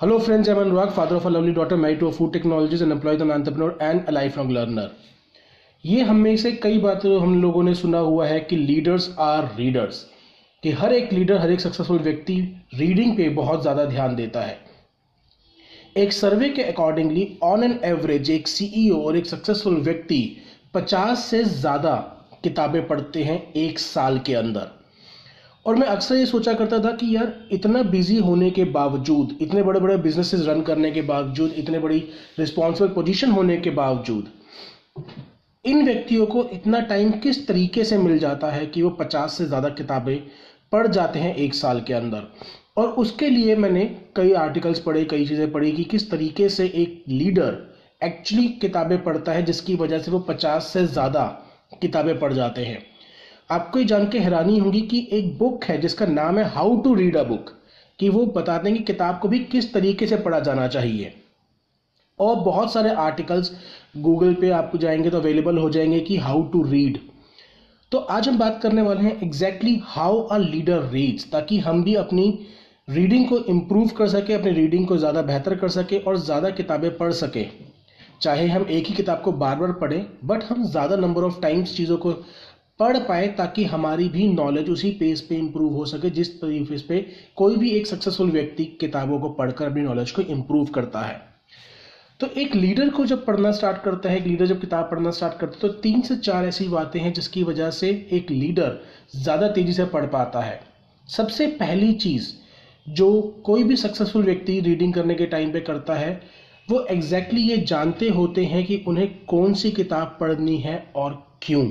Hello friends, I'm Anurag, father of a lovely daughter, married to a food technologist, and employed an entrepreneur and a lifelong learner. ये हम से कई बातें हम लोगों ने सुना हुआ है कि लीडर्स आर रीडर्स कि हर एक लीडर हर एक सक्सेसफुल व्यक्ति रीडिंग पे बहुत ज़्यादा ध्यान देता है एक सर्वे के अकॉर्डिंगली ऑन एन एवरेज एक सीईओ और एक सक्सेसफुल व्यक्ति 50 से ज़्यादा किताबें पढ़ते हैं एक साल के अंदर और मैं अक्सर ये सोचा करता था कि यार, इतना बिज़ी होने के बावजूद, इतने बड़े बड़े बिजनेसेस रन करने के बावजूद, इतने बड़ी रिस्पॉन्सिबल पोजीशन होने के बावजूद, इन व्यक्तियों को इतना टाइम किस तरीके से मिल जाता है कि वो पचास से ज़्यादा किताबें पढ़ जाते हैं एक साल के अंदर? और उसके लिए मैंने कई आर्टिकल्स पढ़े, कई चीज़ें पढ़ी कि किस तरीके से एक लीडर एक्चुअली किताबें पढ़ता है जिसकी वजह से वो पचास से ज़्यादा किताबें पढ़ जाते हैं। आपको ये जान के हैरानी होगी कि एक बुक है जिसका नाम है how to read a book कि वो बताते हैं कि किताब को भी किस तरीके से पढ़ा जाना चाहिए। और बहुत सारे आर्टिकल्स गूगल पे आपको जाएँगे तो अवेलेबल हो जाएँगे कि हाउ टू रीड तो आज हम बात करने वाले हैं exactly how a leader reads ताकि हम भी अपनी रीडिंग को इम्प्रूव कर सके, अपनी रीडिंग को ज़्यादा बेहतर कर सके और ज़्यादा किताबें पढ़ सके। चाहे हम एक ही किताब को बार बार पढ़ें बट हम ज़्यादा नंबर ऑफ़ टाइम्स चीज़ों को पढ़ पाए ताकि हमारी भी नॉलेज उसी पेज पे इम्प्रूव हो सके, जिस पेज पे कोई भी एक सक्सेसफुल व्यक्ति किताबों को पढ़कर अपनी नॉलेज को इम्प्रूव करता है। तो एक लीडर को जब पढ़ना स्टार्ट करता है, एक लीडर जब किताब पढ़ना स्टार्ट करता है तो तीन से चार ऐसी बातें हैं जिसकी वजह से एक लीडर ज़्यादा तेज़ी से पढ़ पाता है। सबसे पहली चीज़ जो कोई भी सक्सेसफुल व्यक्ति रीडिंग करने के टाइम पे करता है, वो एग्जैक्टली exactly ये जानते होते हैं कि उन्हें कौन सी किताब पढ़नी है और क्यों।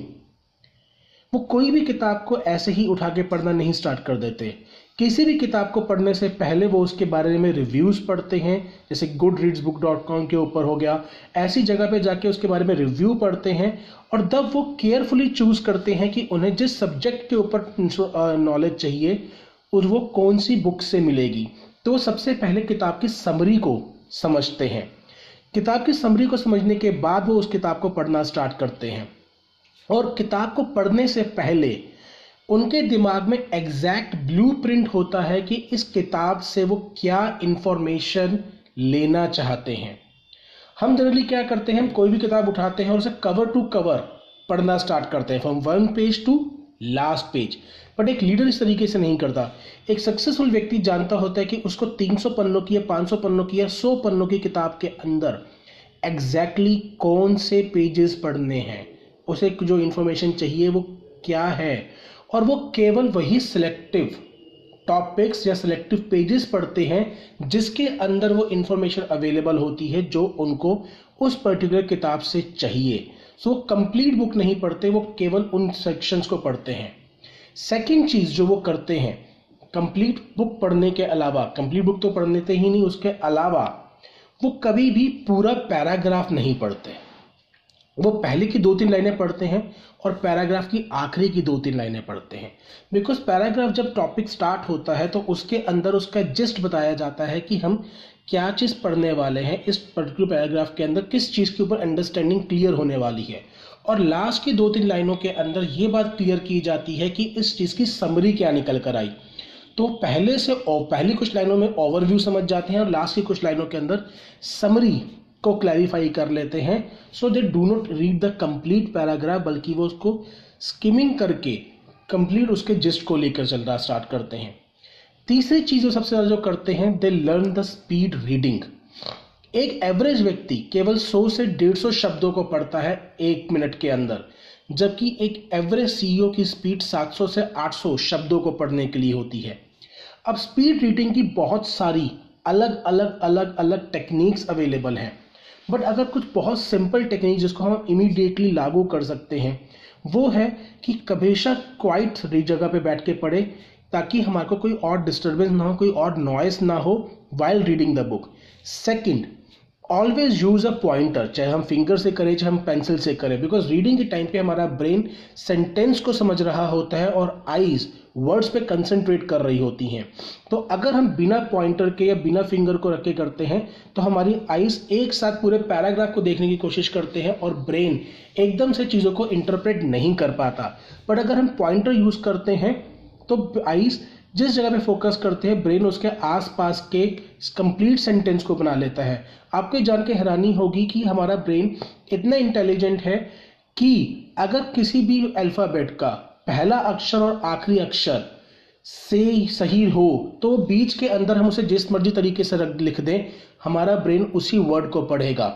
वो कोई भी किताब को ऐसे ही उठा के पढ़ना नहीं स्टार्ट कर देते। किसी भी किताब को पढ़ने से पहले वो उसके बारे में रिव्यूज़ पढ़ते हैं, जैसे Goodreads book dot com के ऊपर हो गया। ऐसी जगह पे जाके उसके बारे में रिव्यू पढ़ते हैं और तब वो केयरफुली चूज़ करते हैं कि उन्हें जिस सब्जेक्ट के ऊपर नॉलेज चाहिए और वो कौन सी बुक से मिलेगी। तो वो सबसे पहले किताब की समरी को समझते हैं। किताब की समरी को समझने के बाद वो उस किताब को पढ़ना स्टार्ट करते हैं। और किताब को पढ़ने से पहले उनके दिमाग में एग्जैक्ट ब्लूप्रिंट होता है कि इस किताब से वो क्या इंफॉर्मेशन लेना चाहते हैं। हम जनरली क्या करते हैं? हम कोई भी किताब उठाते हैं और उसे कवर टू कवर पढ़ना स्टार्ट करते हैं। From one page to last page but एक लीडर इस तरीके से नहीं करता। एक सक्सेसफुल व्यक्ति जानता होता है कि उसको 300 पन्नों की या 500 पन्नों की या 100 पन्नों की किताब के अंदर एग्जैक्टली exactly कौन से पेजेस पढ़ने हैं। उसे जो इन्फॉर्मेशन चाहिए वो क्या है? और वो केवल वही सिलेक्टिव टॉपिक्स या सिलेक्टिव पेजेस पढ़ते हैं जिसके अंदर वो इन्फॉर्मेशन अवेलेबल होती है जो उनको उस पर्टिकुलर किताब से चाहिए। सो वो कंप्लीट बुक नहीं पढ़ते, वो केवल उन सेक्शंस को पढ़ते हैं। सेकंड चीज़ जो वो करते हैं कंप्लीट बुक पढ़ने के अलावा कंप्लीट बुक तो पढ़ने ही नहीं, उसके अलावा, वो कभी भी पूरा पैराग्राफ नहीं पढ़ते। वो पहले की दो तीन लाइनें पढ़ते हैं और पैराग्राफ की आखिरी की दो तीन लाइनें पढ़ते हैं। बिकॉज़ पैराग्राफ जब टॉपिक स्टार्ट होता है तो उसके अंदर उसका जिस्ट बताया जाता है कि हम क्या चीज़ पढ़ने वाले हैं, इस पर्टिकुलर पैराग्राफ के अंदर किस चीज़ के ऊपर अंडरस्टैंडिंग क्लियर होने वाली है। और लास्ट की दो तीन लाइनों के अंदर ये बात क्लियर की जाती है कि इस चीज़ की समरी क्या निकल कर आई। तो पहले से पहली कुछ लाइनों में ओवरव्यू समझ जाते हैं और लास्ट की कुछ लाइनों के अंदर समरी को क्लैरिफाई कर लेते हैं। So they do not read the complete paragraph बल्कि वो उसको स्किमिंग करके कंप्लीट उसके जिस्ट को लेकर चलना स्टार्ट करते हैं। तीसरी चीज़ जो सबसे ज़्यादा जो करते हैं they learn the speed reading एक एवरेज व्यक्ति केवल 100 से 150 शब्दों को पढ़ता है एक मिनट के अंदर, जबकि एक एवरेज सीईओ की स्पीड 700 से 800 शब्दों को पढ़ने के लिए होती है। अब स्पीड रीडिंग की बहुत सारी अलग अलग अलग अलग टेक्निक्स अवेलेबल हैं। बट अगर कुछ बहुत सिंपल टेक्निक जिसको हम इमीडिएटली लागू कर सकते हैं, वो है कि कभेशा क्वाइट जगह पे बैठ के पढ़े, ताकि हमारे को कोई और डिस्टर्बेंस ना हो, कोई और नॉइस ना हो while reading the book second always use a pointer चाहे हम फिंगर से करें, चाहे हम पेंसिल से करें बिकॉज़ रीडिंग के टाइम पे हमारा ब्रेन सेंटेंस को समझ रहा होता है और आईज वर्ड्स पे कंसंट्रेट कर रही होती हैं। तो अगर हम बिना पॉइंटर के या बिना फिंगर को रख करते हैं तो हमारी आईज एक साथ पूरे पैराग्राफ को देखने की कोशिश करते हैं और ब्रेन एकदम से चीज़ों को इंटरप्रेट नहीं कर पाता। बट अगर हम पॉइंटर यूज़ करते हैं तो आईज जिस जगह पे फोकस करते हैं ब्रेन उसके आसपास के कंप्लीट सेंटेंस को बना लेता है। आपको जान के हैरानी होगी कि हमारा ब्रेन इतना इंटेलिजेंट है कि अगर किसी भी अल्फ़ाबेट का पहला अक्षर और आखिरी अक्षर से सही हो तो बीच के अंदर हम उसे जिस मर्ज़ी तरीके से लिख दें, हमारा ब्रेन उसी वर्ड को पढ़ेगा।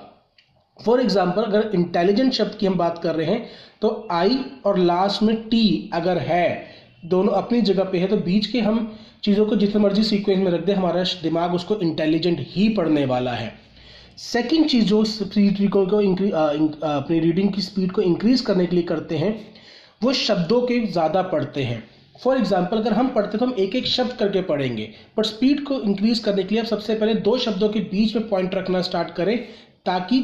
फॉर एग्ज़ाम्पल अगर इंटेलिजेंट शब्द की हम बात कर रहे हैं तो आई और लास्ट में टी अगर है दोनों अपनी जगह पे है तो बीच के हम चीज़ों को जितने मर्ज़ी सीक्वेंस में रख दें, हमारा दिमाग उसको इंटेलिजेंट ही पढ़ने वाला है। सेकेंड चीज़ जो स्पीड को अपनी रीडिंग की स्पीड को इंक्रीज करने के लिए करते हैं, वो शब्दों के ज़्यादा पढ़ते हैं। फॉर एग्ज़ाम्पल अगर हम पढ़ते तो हम एक एक शब्द करके पढ़ेंगे, पर स्पीड को इंक्रीज करने के लिए आप सबसे पहले दो शब्दों के बीच में पॉइंट रखना स्टार्ट करें, ताकि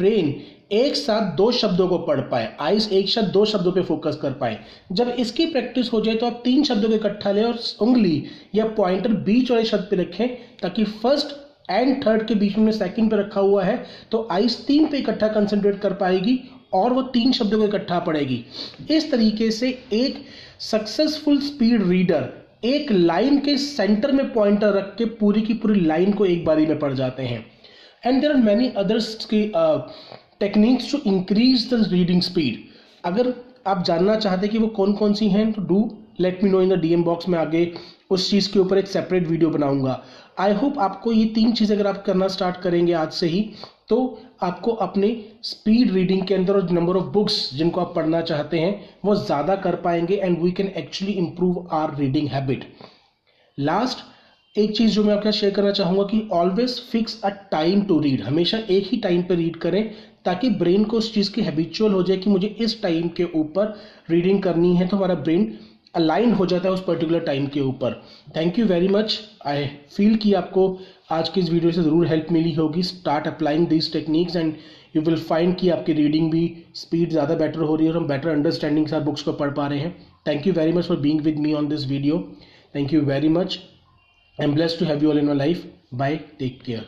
ब्रेन एक साथ दो शब्दों को पढ़ पाए आइस एक शब्द दो शब्दों पे फोकस कर पाए। जब इसकी प्रैक्टिस हो जाए तो आप तीन शब्दों को इकट्ठा लें और उंगली या पॉइंटर बीच वाले शब्द पे रखें, ताकि फ़र्स्ट एंड थर्ड के बीच में सेकंड पे रखा हुआ है तो आइस तीन पे इकट्ठा कंसंट्रेट कर पाएगी और वो तीन शब्दों को इकट्ठा पड़ेगी इस तरीके से एक सक्सेसफुल स्पीड रीडर एक लाइन के सेंटर में पॉइंटर रख के पूरी की पूरी लाइन को एक बारी में पढ़ जाते हैं। And there are many others की techniques to increase the reading speed अगर आप जानना चाहते कि वो कौन कौन सी हैं तो do let me know in the DM box में आगे उस चीज़ के ऊपर एक सेपरेट वीडियो बनाऊँगा। आई होप आपको ये तीन चीज़ें अगर आप करना स्टार्ट करेंगे आज से ही तो आपको अपने स्पीड रीडिंग के अंदर और नंबर ऑफ़ बुक्स जिनको आप पढ़ना चाहते हैं, वो ज़्यादा कर पाएँगे and we can actually improve our reading habit last एक चीज़ जो मैं आपके शेयर करना चाहूँगा कि always fix a time to read हमेशा एक ही टाइम पर रीड करें ताकि ब्रेन को उस चीज़ की हैबिचुअल हो जाए कि मुझे इस टाइम के ऊपर रीडिंग करनी है तो हमारा ब्रेन अलाइन हो जाता है उस पर्टिकुलर टाइम के ऊपर। Thank you very much I feel कि आपको आज की इस वीडियो से ज़रूर हेल्प मिली होगी। Start applying this techniques and you will find कि आपकी रीडिंग भी स्पीड ज़्यादा बेटर हो रही है और हम बेटर अंडरस्टैंडिंग से बुक्स को पढ़ पा रहे हैं। Thank you very much for being with me on this video thank you very much I'm blessed to have you all in my life. Bye. Take care.